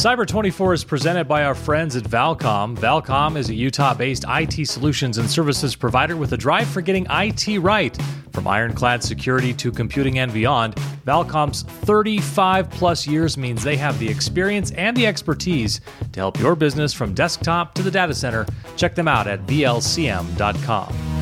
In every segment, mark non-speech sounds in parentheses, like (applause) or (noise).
Cyber 24 is presented by our friends at Valcom. Valcom is a Utah based IT solutions and services provider with a drive for getting IT right. From ironclad security to computing and beyond, Valcom's 35 plus years means they have the experience and the expertise to help your business from desktop to the data center. Check them out at VLCM.com.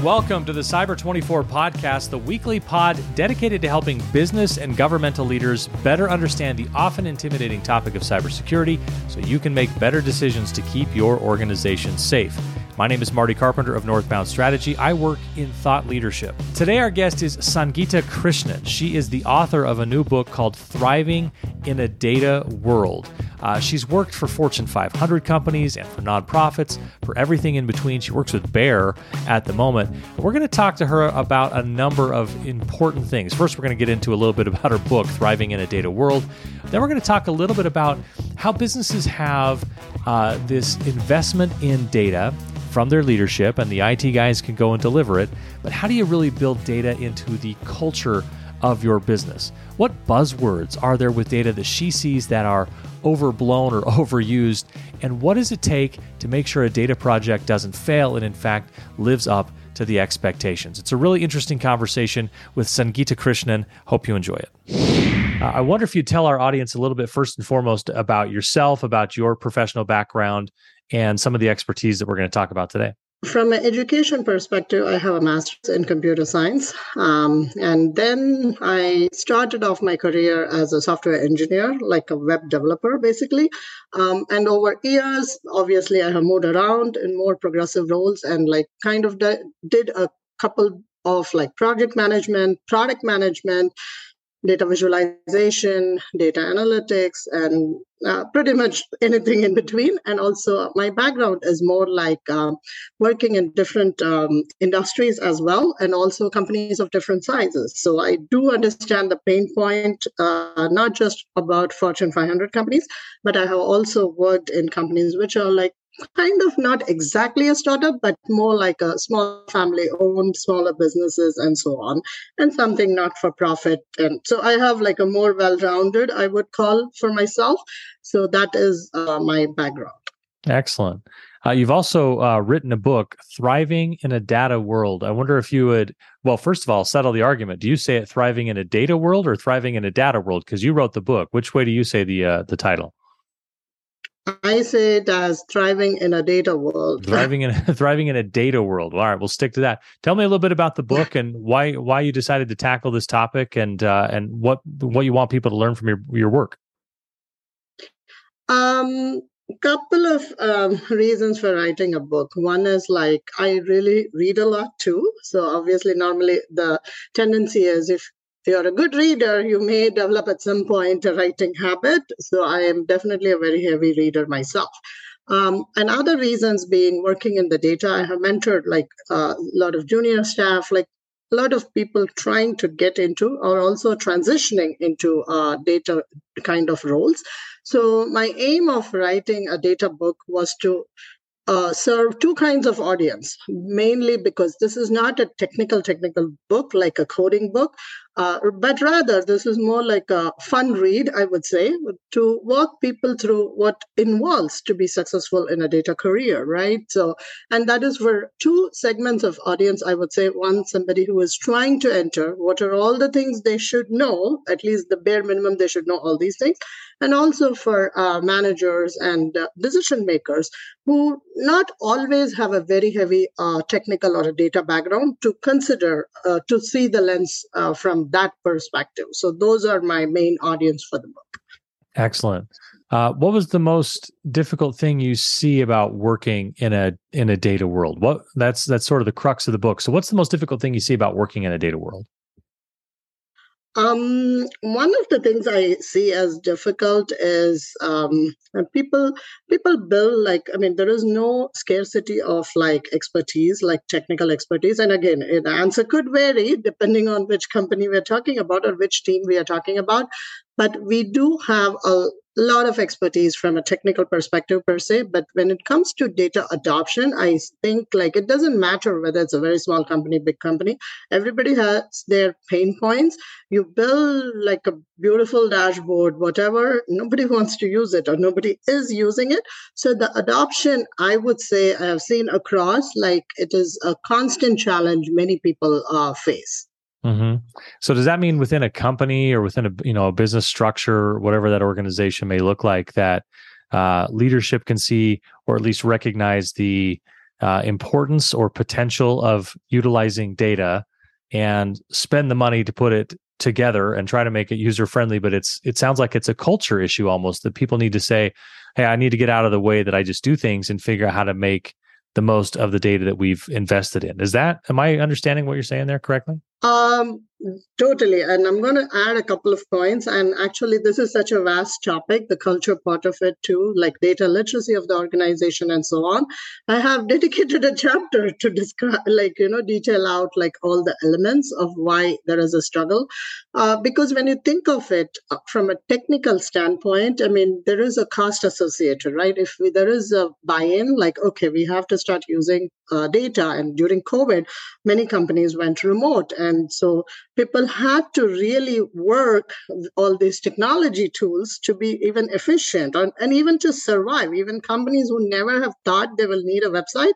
And welcome to the Cyber 24 podcast, the weekly pod dedicated to helping business and governmental leaders better understand the often intimidating topic of cybersecurity so you can make better decisions to keep your organization safe. My name is Marty Carpenter of Northbound Strategy. I work in thought leadership. Today, our guest is Sangeeta Krishnan. She is the author of a new book called Thriving in a Data World. Uh, she's worked for Fortune 500 companies and for nonprofits, for everything in between. She works with Bayer at the moment. We're going to talk to her about a number of important things. First, we're going to get into a little bit about her book, Thriving in a Data World. Then, we're going to talk a little bit about how businesses have uh, this investment in data from their leadership, and the IT guys can go and deliver it. But how do you really build data into the culture of your business? What buzzwords are there with data that she sees that are overblown or (laughs) overused? And what does it take to make sure a data project doesn't fail and, in fact, lives up to the expectations? It's a really interesting conversation with Sangeeta Krishnan. Hope you enjoy it. Uh, I wonder if you'd tell our audience a little bit first and foremost about yourself, about your professional background, and some of the expertise that we're going to talk about today? From an education perspective, I have a master's in computer science. Um, and then I started off my career as a software engineer, like a web developer, basically. Um, and over years, obviously, I have moved around in more progressive roles and like kind of did a couple of like project management, product management, data visualization, data analytics, and uh, pretty much anything in between. And also, my background is more like um, working in different um, industries as well, and also companies of different sizes. So I do understand the pain point, uh, not just about Fortune 500 companies, but I have also worked in companies which are like kind of not exactly a startup, but more like a small family owned, smaller businesses and so on, and something not for profit. And so I have like a more well rounded, I would call for myself. So that is uh, my background. Excellent. Uh, you've also uh, written a book, Thriving in a Data World. I wonder if you would, well, first of all, settle the argument. Do you say it thriving in a data world or thriving in a data world? Because you wrote the book. Which way do you say the uh, the title? I say it as thriving in a data world. (laughs) Thriving in (laughs) thriving in a data world. All right, we'll stick to that. Tell me a little bit about the book and why why you decided to tackle this topic and uh, and what what you want people to learn from your your work. Um, couple of um, (laughs) reasons for writing a book. One is like I really read a lot too. So obviously, normally the tendency is if you're a good reader, you may develop at some point a writing habit. So I am definitely a very heavy reader myself. Um, and other reasons being working in the data, I have mentored like uh, a lot of junior staff, like a lot of people trying to get into or also transitioning into uh, data kind of roles. So my aim of writing a data book was to uh, serve two kinds of audience mainly because this is not a technical technical book like a coding book uh, but rather this is more like a fun read i would say to walk people through what involves to be successful in a data career right? So and that is for two segments of audience i would say. One somebody who is trying to enter what are all the things they should know at least the bare minimum they should know all these things. And also for uh, managers and uh, decision makers who not always have a very heavy uh, technical or a data background to consider uh, to see the lens uh, from that perspective. So those are my main audience for the book. Excellent. Uh, what was the most difficult thing you see about working in a in a data world? What that's that's sort of the crux of the book. So, what's the most difficult thing you see about working in a data world? Um, one of the things I see as difficult is um, people people build like I mean there is no scarcity of like expertise like technical expertise. And again the answer could vary depending on which company we're talking about or which team we are talking about. But we do have a a lot of expertise from a technical perspective per se but when it comes to data adoption i think like it doesn't matter whether it's a very small company big company everybody has their pain points. You build like a beautiful dashboard whatever nobody (laughs) wants to use it or nobody is using it. So the adoption i would say i have seen across like it is a constant challenge many people uh, face Mm-hmm. So does that mean within a company or within a you know a business structure, whatever that organization may look like, that uh, leadership can see or at least recognize the uh, importance or potential of utilizing data and spend the money to put it together and try to make it user friendly but it's it sounds like it's a culture issue almost that people need to say hey i need to get out of the way that i just do things and figure out how to make the most of the data that we've invested in. Is that am i understanding what you're saying there correctly um, totally. And I'm going to add a couple of points. And actually, this is such a vast topic, the culture part of it too, like data literacy of the organization and so on. I have (laughs) dedicated a chapter to describe, like, you know, detail out like all the elements of why there is a struggle. Uh, because when you think of it uh, from a technical standpoint, I mean, there is a cost associated, right? If we, there is a buy in, like, okay, we have to start using uh, data. And during COVID, many companies went remote. And and so people had to really work all these technology tools to be even efficient and, and even to survive. Even companies who never have thought they will need a website,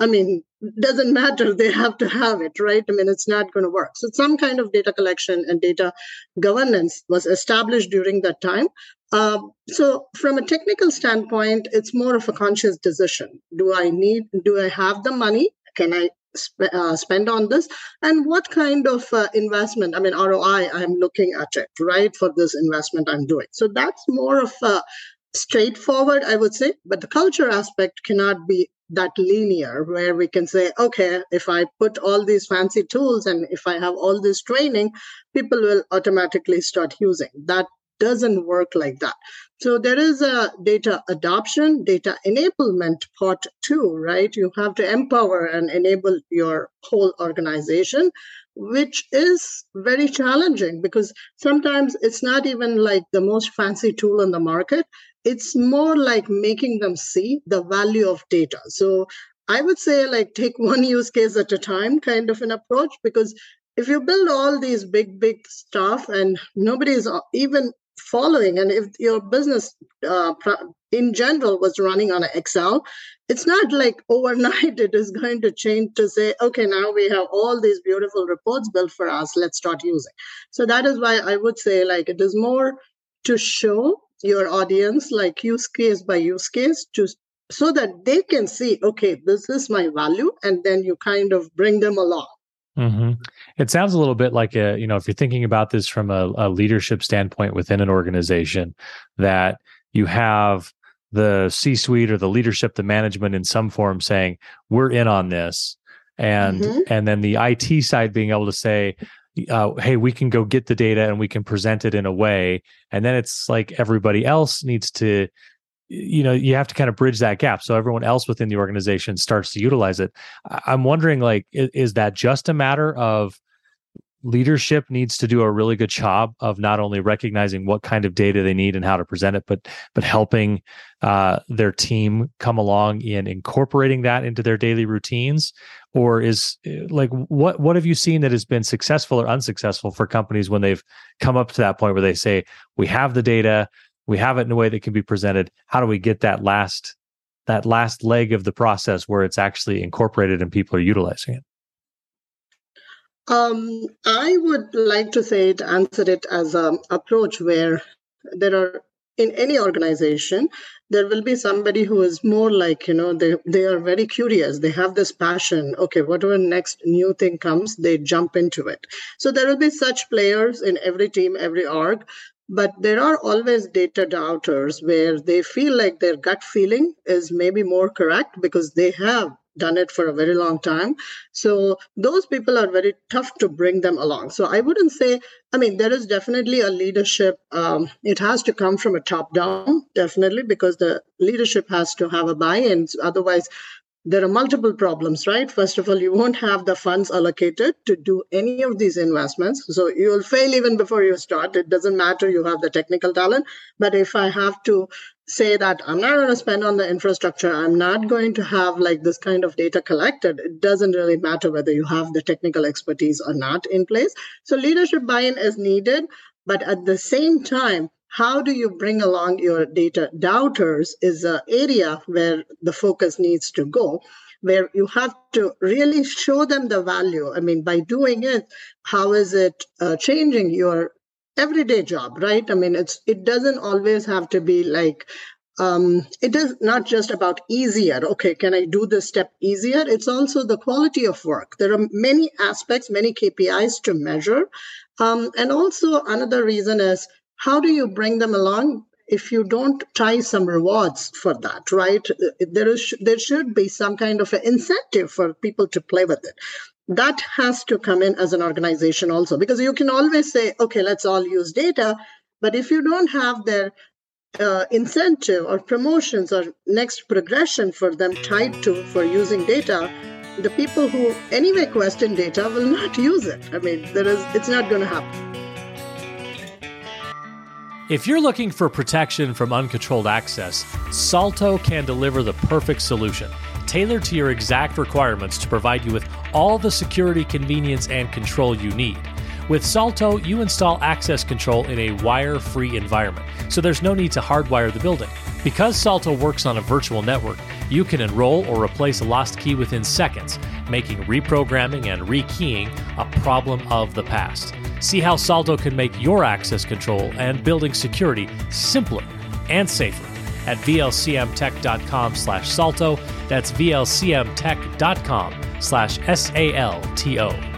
I mean, doesn't matter. (laughs) They have to have it, right? I mean, it's not going to work. So some kind of data collection and data governance was established during that time. Uh, so from a technical standpoint, it's more of a conscious decision. Do I need, do I have the money? Can I uh, spend on this? And what kind of uh, investment i mean roi i'm looking at it right for this investment i'm doing. So that's more of a straightforward i would say but the culture aspect cannot be that linear where we can say okay if i put all these fancy tools and if i have all this training people will automatically start using. That doesn't work like that. So there is a data adoption, data enablement part too, right? You have to empower and enable your whole organization, which is very challenging because sometimes it's not even like the most fancy tool in the market. It's more like making them see the value of data. So I would say, like, take (laughs) one use case at a time kind of an approach because if you build all these big big stuff and nobody is even following. And if your business uh, in general was running on excel it's not like overnight (laughs) it is going to change to say okay now we have all these beautiful reports built for us let's start using. So that is why i would say like it is more to show your audience like use case by use case to so that they can see okay this is my value and then you kind of bring them along Mm-hmm. It sounds a little bit like a, you know, if you're thinking about this from a, a leadership standpoint within an organization, that you have the C suite or the leadership, the management in some form saying, we're in on this. And mm-hmm. and then the IT side being able to say, uh, hey, we can go get the data and we can present it in a way. And then it's like everybody else needs to you know you have to kind of bridge that gap so everyone else within the organization starts to utilize it. I'm wondering like is, that just a matter of leadership needs to do a really good job of not only recognizing what kind of data they need and how to present it but but helping uh, their team come along in incorporating that into their daily routines? Or is eh, like what what have you seen that has been successful or unsuccessful for companies when they've come up to that point where they say we have the data we have it in a way that can be presented. How do we get that last that last leg of the process where it's actually incorporated and people are utilizing it? Um, i would like to say to answer it as an approach where there are in any organization there will be somebody who is more like you know they they are very curious. They have this passion. Okay whatever next new thing comes they jump into it. So there will be such players in every team every org but there are always data doubters where they feel like their gut feeling is maybe more correct because they have done it for a very long time. So those people are very tough to bring them along. So I wouldn't say, I mean, there is definitely a leadership. Um, it has to come from a top down, definitely, because the leadership has to have a buy in. Otherwise, there are multiple problems, right? First of all, you won't have the funds allocated to do any of these investments. So you'll fail even before you start. It doesn't matter you have the technical talent. But if I have to say that I'm not going to spend on the infrastructure, I'm not going to have like this kind of data collected, it doesn't really matter whether you have the technical expertise or not in place. So leadership buy in is needed. But at the same time, how do you bring along your data? Doubters is an area where the focus needs to go where you have to really show them the value. I mean by doing it how is it uh, changing your everyday job right? I mean it's it doesn't always have to be like um, it is not just about easier. Okay can i do this step easier? It's also the quality of work. There are many aspects many kpis to measure. Um, and also another reason is how do you bring them along? If you don't tie some rewards for that right? There is there should be some kind of an incentive for people to play with it. That has to come in as an organization also because you can always say okay let's all use data. But if you don't have their uh, incentive or promotions or next progression for them tied to for using data the people who anyway question data will not use it. I mean there is it's not going to happen if you're looking for protection from uncontrolled access, Salto can deliver the perfect solution, tailored to your exact requirements to provide you with all the security, convenience, and control you need. With Salto, you install access control in a wire free environment, so there's no need to hardwire the building. Because Salto works on a virtual network, you can enroll or replace a lost key within seconds, making reprogramming and rekeying a problem of the past. See how Salto can make your access control and building security simpler and safer at vlcmtech.com slash salto. That's vlcmtech.com slash S-A-L-T-O.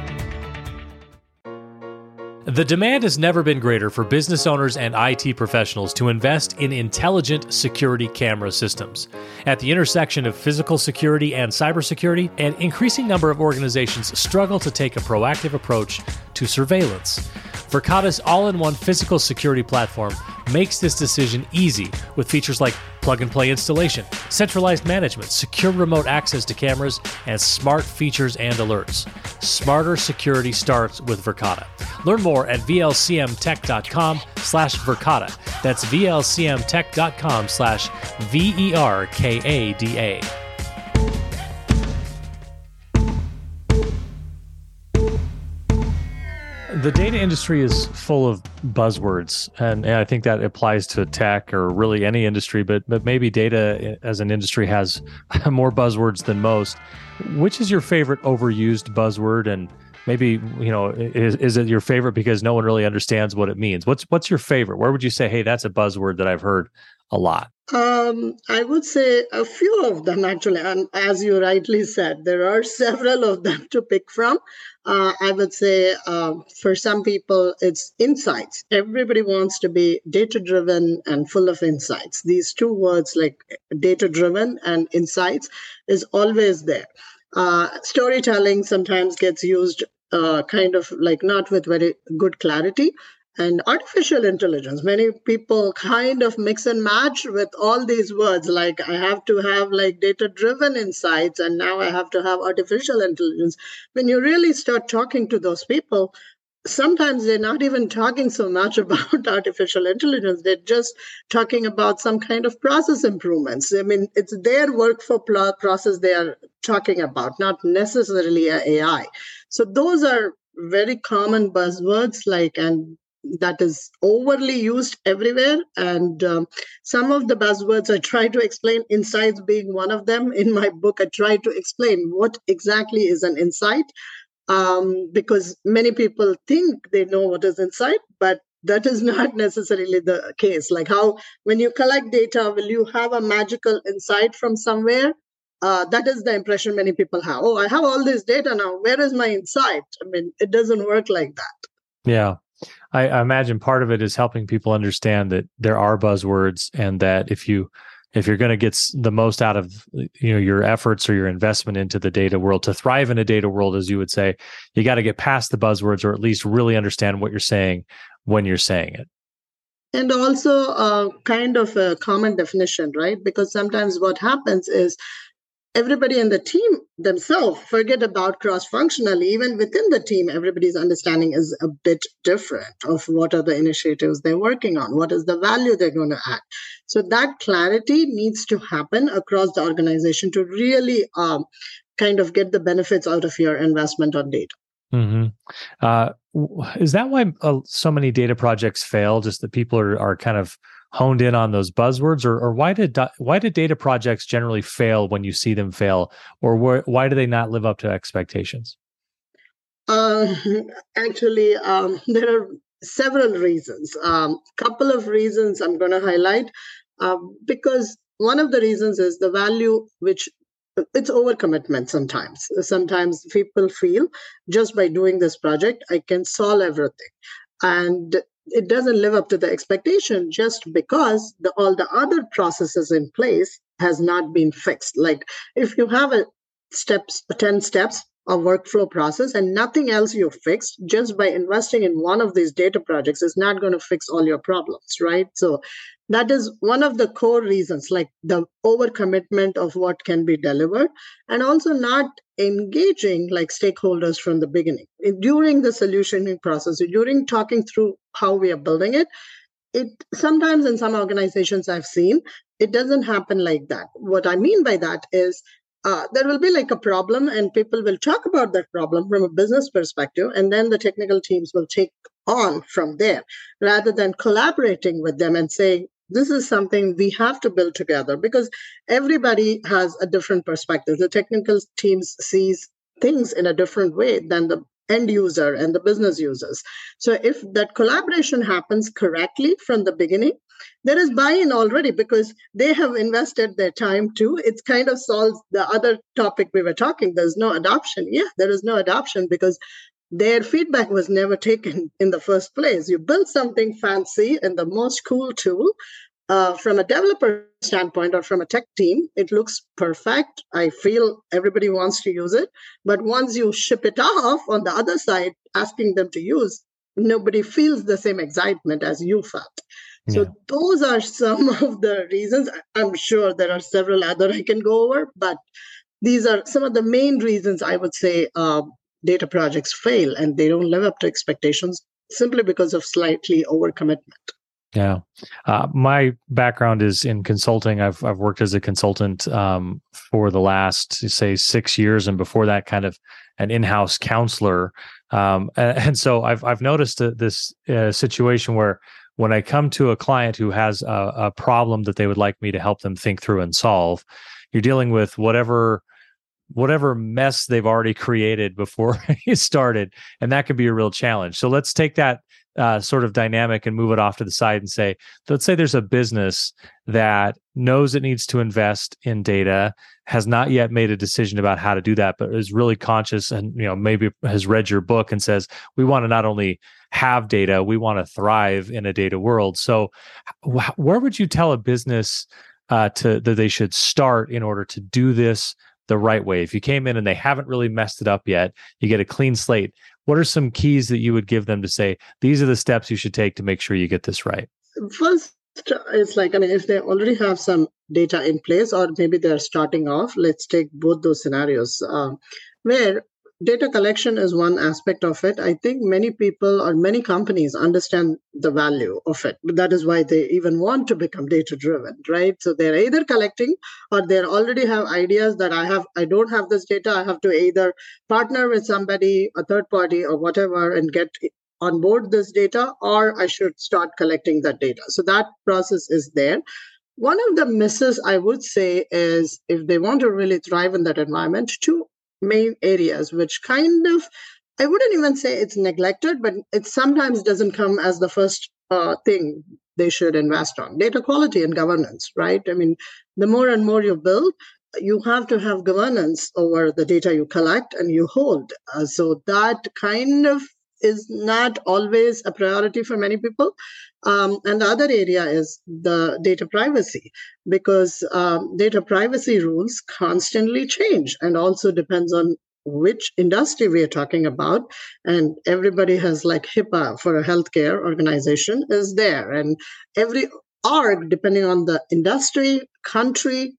The demand has never been greater for business owners and IT professionals to invest in intelligent security camera systems. At the intersection of physical security and cybersecurity, an increasing number of organizations struggle to take a proactive approach to surveillance. Verkada's all in one physical security platform makes this decision easy with features like plug and play installation, centralized management, secure remote access to cameras, and smart features and alerts. Smarter security starts with Verkada. Learn more at vlcmtech.com slash Verkada. That's vlcmtech.com slash V-E-R-K-A-D-A. the data industry is full of buzzwords, and, and, I think that applies to tech or really any industry. But but maybe data as an industry has (laughs) more buzzwords than most. Which is your favorite overused buzzword, and maybe you know is, is it your favorite because no one really understands what it means? What's what's your favorite? Where would you say, hey, that's a buzzword that I've heard a lot? Um, I would say a few of them actually, and as you rightly said, there are (laughs) several of them to pick from. Uh, I would say uh, for some people, it's insights. Everybody wants to be data driven and full of insights. These two words, like data driven and insights, is always there. Uh, storytelling sometimes gets used uh, kind of like not with very good clarity and artificial intelligence. Many people kind of mix and match with all these words like i have to have like data driven insights and now i have to have artificial intelligence. When you really start talking to those people sometimes they're not even talking so much (laughs) about artificial intelligence they're just talking about some kind of process improvements i mean it's their workflow process they are talking about not necessarily ai so those are very common buzzwords like and that is overly used everywhere. And um, some of the buzzwords I try to explain, insights being one of them. In my book, I try to explain what exactly is an insight um, because many people think they know what is inside, but that is (laughs) not necessarily the case. Like how, when you collect data, will you have a magical insight from somewhere? Uh, that is the impression many people have. Oh, I have all this data now. Where is my insight? I mean, it doesn't work like that. Yeah. I, I imagine part of it is helping people understand that there are buzzwords and that if you if you're going to get the most out of you know your efforts or your investment into the data world to thrive in a data world as you would say you got to get past the buzzwords or at least really understand what you're saying when you're saying it. And also a kind of a common definition right? Because sometimes what happens is everybody in the team themselves forget about cross functionally even within the team everybody's understanding is a bit different of what are the initiatives they're working on. What is the value they're going to add? So that clarity needs to happen across the organization to really um, kind of get the benefits out of your investment on data. Mm-hmm. uh, is that why uh, so many data projects fail just that people are, are kind of honed in on those buzzwords or, or why did why did data projects generally fail when you see them fail? Or wh- why do they not live up to expectations? Uh, actually um, there are several reasons. A um, couple of reasons i'm going to highlight. Uh, because one of the reasons is the value which it's overcommitment sometimes. Sometimes people feel just by doing this project i can solve everything. And it doesn't live up to the expectation just because the, all the other processes in place has not been fixed. Like if you have a steps 10 steps of workflow process and nothing else you fixed just by investing in one of these data projects is not going to fix all your problems right? So that is one of the core reasons like the overcommitment of what can be delivered and also not engaging like stakeholders from the beginning. During the solutioning process during talking through how we are building it. It sometimes in some organizations i've seen it doesn't happen like that. What i mean by that is uh, there will be like a problem and people will talk about that problem from a business perspective and then the technical teams will take on from there rather than collaborating with them and saying this is something we have to build together because everybody has a different perspective. The technical teams sees things in a different way than the end user and the business users so if that collaboration happens correctly from the beginning there is buy-in already because they have invested their time too it's kind of solves the other topic we were talking there's no adoption yeah there is no adoption because their feedback was never taken in the first place. You build something fancy and the most cool tool. Uh, from a developer standpoint or from a tech team, it looks perfect. I feel everybody wants to use it. But once you ship it off on the other side, asking them to use, nobody feels the same excitement as you felt. Yeah. So those are some (laughs) of the reasons. I'm sure there are several other I can go over, but these are some of the main reasons I would say uh, data projects fail and they don't live up to expectations simply because of slightly overcommitment. Yeah, uh, my background is in consulting. I've I've worked as a consultant um, for the last say six years, and before that, kind of an in-house counselor. Um, and, (laughs) and, so I've I've noticed this uh, situation where when I come to a client who has a, a problem that they would like me to help them think through and solve, you're dealing with whatever whatever mess they've already created before (laughs) you started and that could be a real challenge so let's take that uh, sort of dynamic and move it off to the side and say let's say there's a business that knows it needs to invest in data has not yet made a decision about how to do that but is really conscious and you know maybe has read your book and says we want to not only have data we want to thrive in a data world so wh- where would you tell a business uh, to that they should start in order to do this the right way. If you came in and they haven't really messed it up yet, you get a clean slate. What are some keys that you would give them to say these are the steps you should take to make sure you get this right? First, it's like I mean, if they already have some data in place, or maybe they're starting off. Let's take both those scenarios uh, where data collection is one aspect of it. I think many people or many companies understand the value of it. That is why they even want to become data driven, right? So they're either collecting or they already have ideas that I have, I don't have this data. I have to either partner with somebody, a third party, or whatever, and get on board this data, or I should start collecting that data. So that process is there. One of the misses I would say is if they want to really thrive in that environment, to main areas which kind of i wouldn't even say it's neglected but it sometimes doesn't come as the first uh, thing they should invest on. Data quality and governance right? I mean the more and more you build you have to have governance over the data you collect and you hold. Uh, so that kind of is not always a priority for many people. Um, and the other area is the data privacy, because um, data privacy rules constantly change and also depends on which industry we are talking about. And everybody has like HIPAA for a healthcare organization is there. And every org, depending on the industry, country,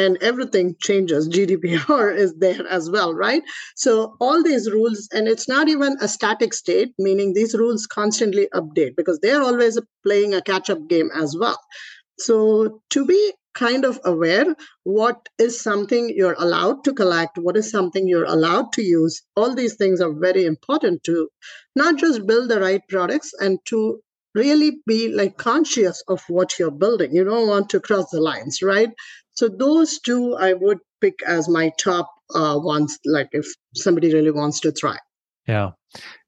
and everything changes. GDPR (laughs) is there as well, right? So all these rules, and it's not even a static state, meaning these rules constantly update because they're always playing a catch up game as well. So to be kind of aware what is something you're allowed to collect, what is something you're allowed to use, all these things are very important to not just build the right products and to really be like conscious of what you're building. You don't want to cross the lines, right? So those two I would pick as my top uh, ones, like if somebody really wants to try. Yeah.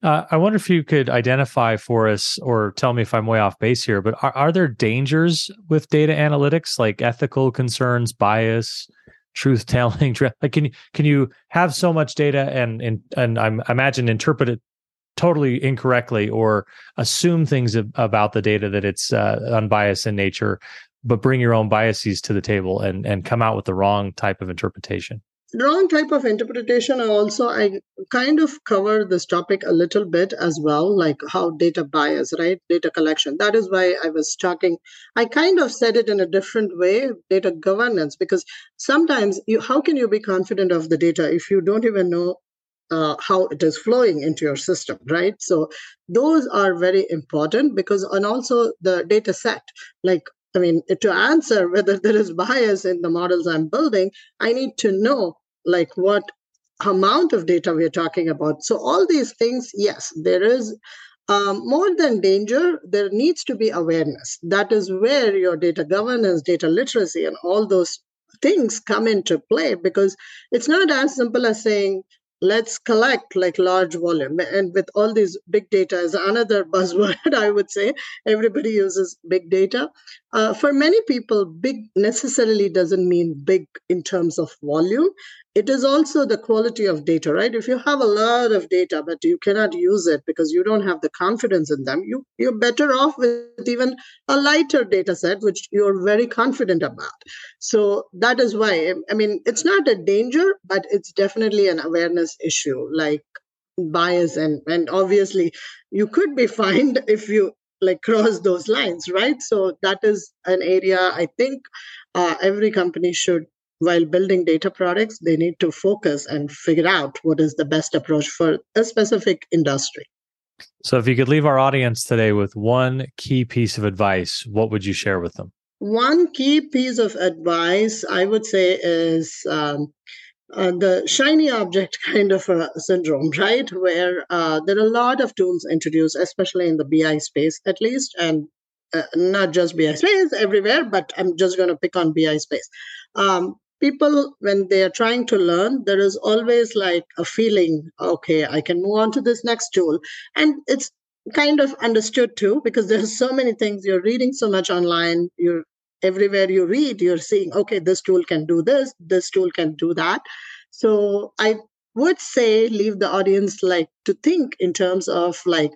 Uh, I wonder if you could identify for us or tell me if I'm way off base here, but are, are there dangers with data analytics like ethical concerns, bias, truth telling? (laughs) Like, can, you, can you have so much data and, and, and I imagine interpret it totally incorrectly or assume things about the data that it's uh, unbiased in nature, but bring your own biases to the table and, and come out with the wrong type of interpretation? wrong type of interpretation also i kind of cover this topic a little bit as well like how data bias right? Data collection. That is why i was talking. I kind of said it in a different way data governance because sometimes you how can you be confident of the data if you don't even know uh, how it is flowing into your system right? So those are very important because and also the data set like I mean, to answer whether there is bias in the models I'm building, I need to know like what amount of data we're talking about. So, all these things, yes, there is um, more than danger, there needs to be awareness. That is where your data governance, data literacy, and all those things come into play because it's not as simple as saying, let's collect like large volume and with all these big data is another (laughs) buzzword i would say everybody uses big data uh, for many people big necessarily doesn't mean big in terms of volume. It is also the quality of data right? If you have a lot of data but you cannot use it because you don't have the confidence in them you you're better off with even a lighter data set which you're very confident about. So that is why i mean it's not a danger but it's definitely an awareness issue like bias and and obviously you could be (laughs) fined if you like cross those lines right so that is an area i think uh, every company should while building data products, they need to focus and figure out what is the best approach for a specific industry. So, if you could leave our audience today with one key piece of advice, what would you share with them? One key piece of advice I would say is um, uh, the shiny object (laughs) kind of a syndrome, right? Where uh, there are a lot of tools introduced, especially in the BI space, at least, and uh, not just BI space everywhere, but I'm just going to pick on BI space. Um, people when they are trying to learn there is always like a feeling okay i can move on to this next tool and it's kind of understood too because there's so many things you're reading so much online you're everywhere you read you're seeing okay this tool can do this this tool can do that so i would say leave the audience like to think in terms of like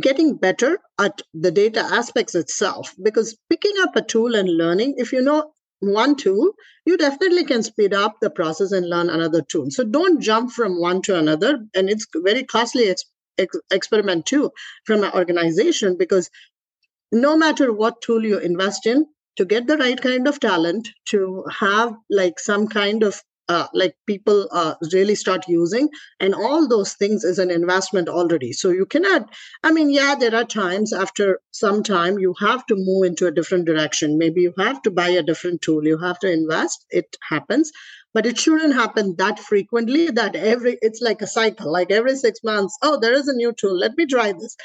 getting better at the data aspects itself because picking up a tool and learning if you know one tool, you definitely can speed up the process and learn another tool. So don't jump from one to another. And it's very costly ex- ex- experiment too from an organization because no matter what tool you invest in, to get the right kind of talent, to have like some kind of uh, like people uh, really start using and all those things is an investment already. So you cannot i mean yeah there are times after some time you have to move into a different direction. Maybe you have to buy a different tool you have to invest it happens but it shouldn't happen that frequently that every it's like a cycle like every six months oh there is a new tool let me try this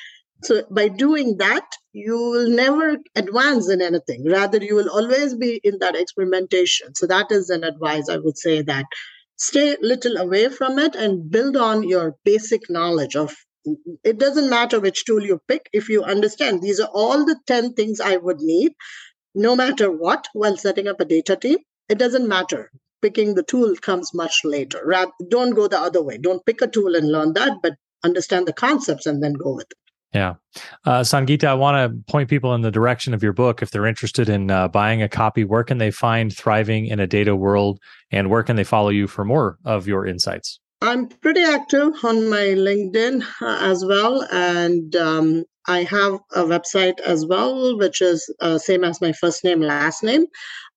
so by doing that, you will never advance in anything. Rather, you will always be in that experimentation. So that is an advice I would say that stay little away from it and build on your basic knowledge of it doesn't matter which tool you pick. If you understand these are all the 10 things i would need no matter what while setting up a data team it doesn't matter. Picking the tool comes much later. Don't go the other way. Don't pick a tool and learn that but understand the concepts and then go with it yeah. Uh, Sangeeta, I want to point people in the direction of your book. If they're interested in uh, buying a copy, where can they find Thriving in a Data World and where can they follow you for more of your insights? I'm pretty active on my LinkedIn uh, as well. And um, I have a website as well, which is uh, same as my first name, last name.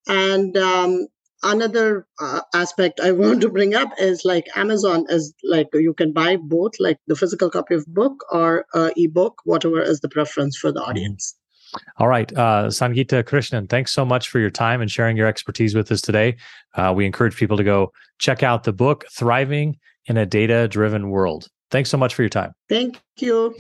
And um, another uh, aspect I want to bring up is like Amazon is like you can buy both, like the physical copy of book or uh, ebook, whatever is the preference for the audience. All right, uh, Sangeeta Krishnan, thanks so much for your time and sharing your expertise with us today. Uh, we encourage people to go check out the book "Thriving in a Data-Driven World." Thanks so much for your time. Thank you.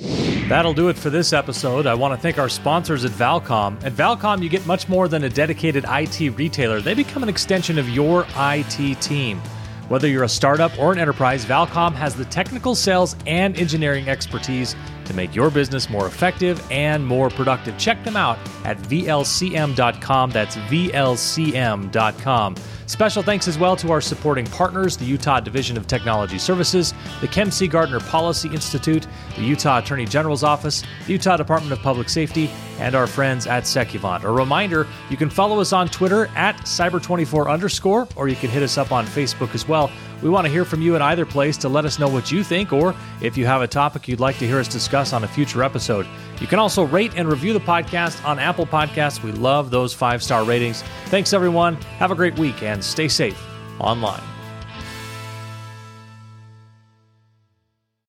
That'll do it for this episode. I want to thank our sponsors at Valcom. At Valcom, you get much more than a dedicated IT retailer, they become an extension of your IT team. Whether you're a startup or an enterprise, Valcom has the technical sales and engineering expertise to make your business more effective and more productive. Check them out at VLCM.com. That's VLCM.com. Special thanks as well to our supporting partners, the Utah Division of Technology Services, the Kem C. Gardner Policy Institute, the Utah Attorney General's Office, the Utah Department of Public Safety, and our friends at Secuvant. A reminder, you can follow us on Twitter at cyber24 underscore, or you can hit us up on Facebook as well. We want to hear from you in either place to let us know what you think, or if you have a topic you'd like to hear us discuss on a future episode. You can also rate and review the podcast on Apple Podcasts. We love those five star ratings. Thanks, everyone. Have a great week and stay safe online.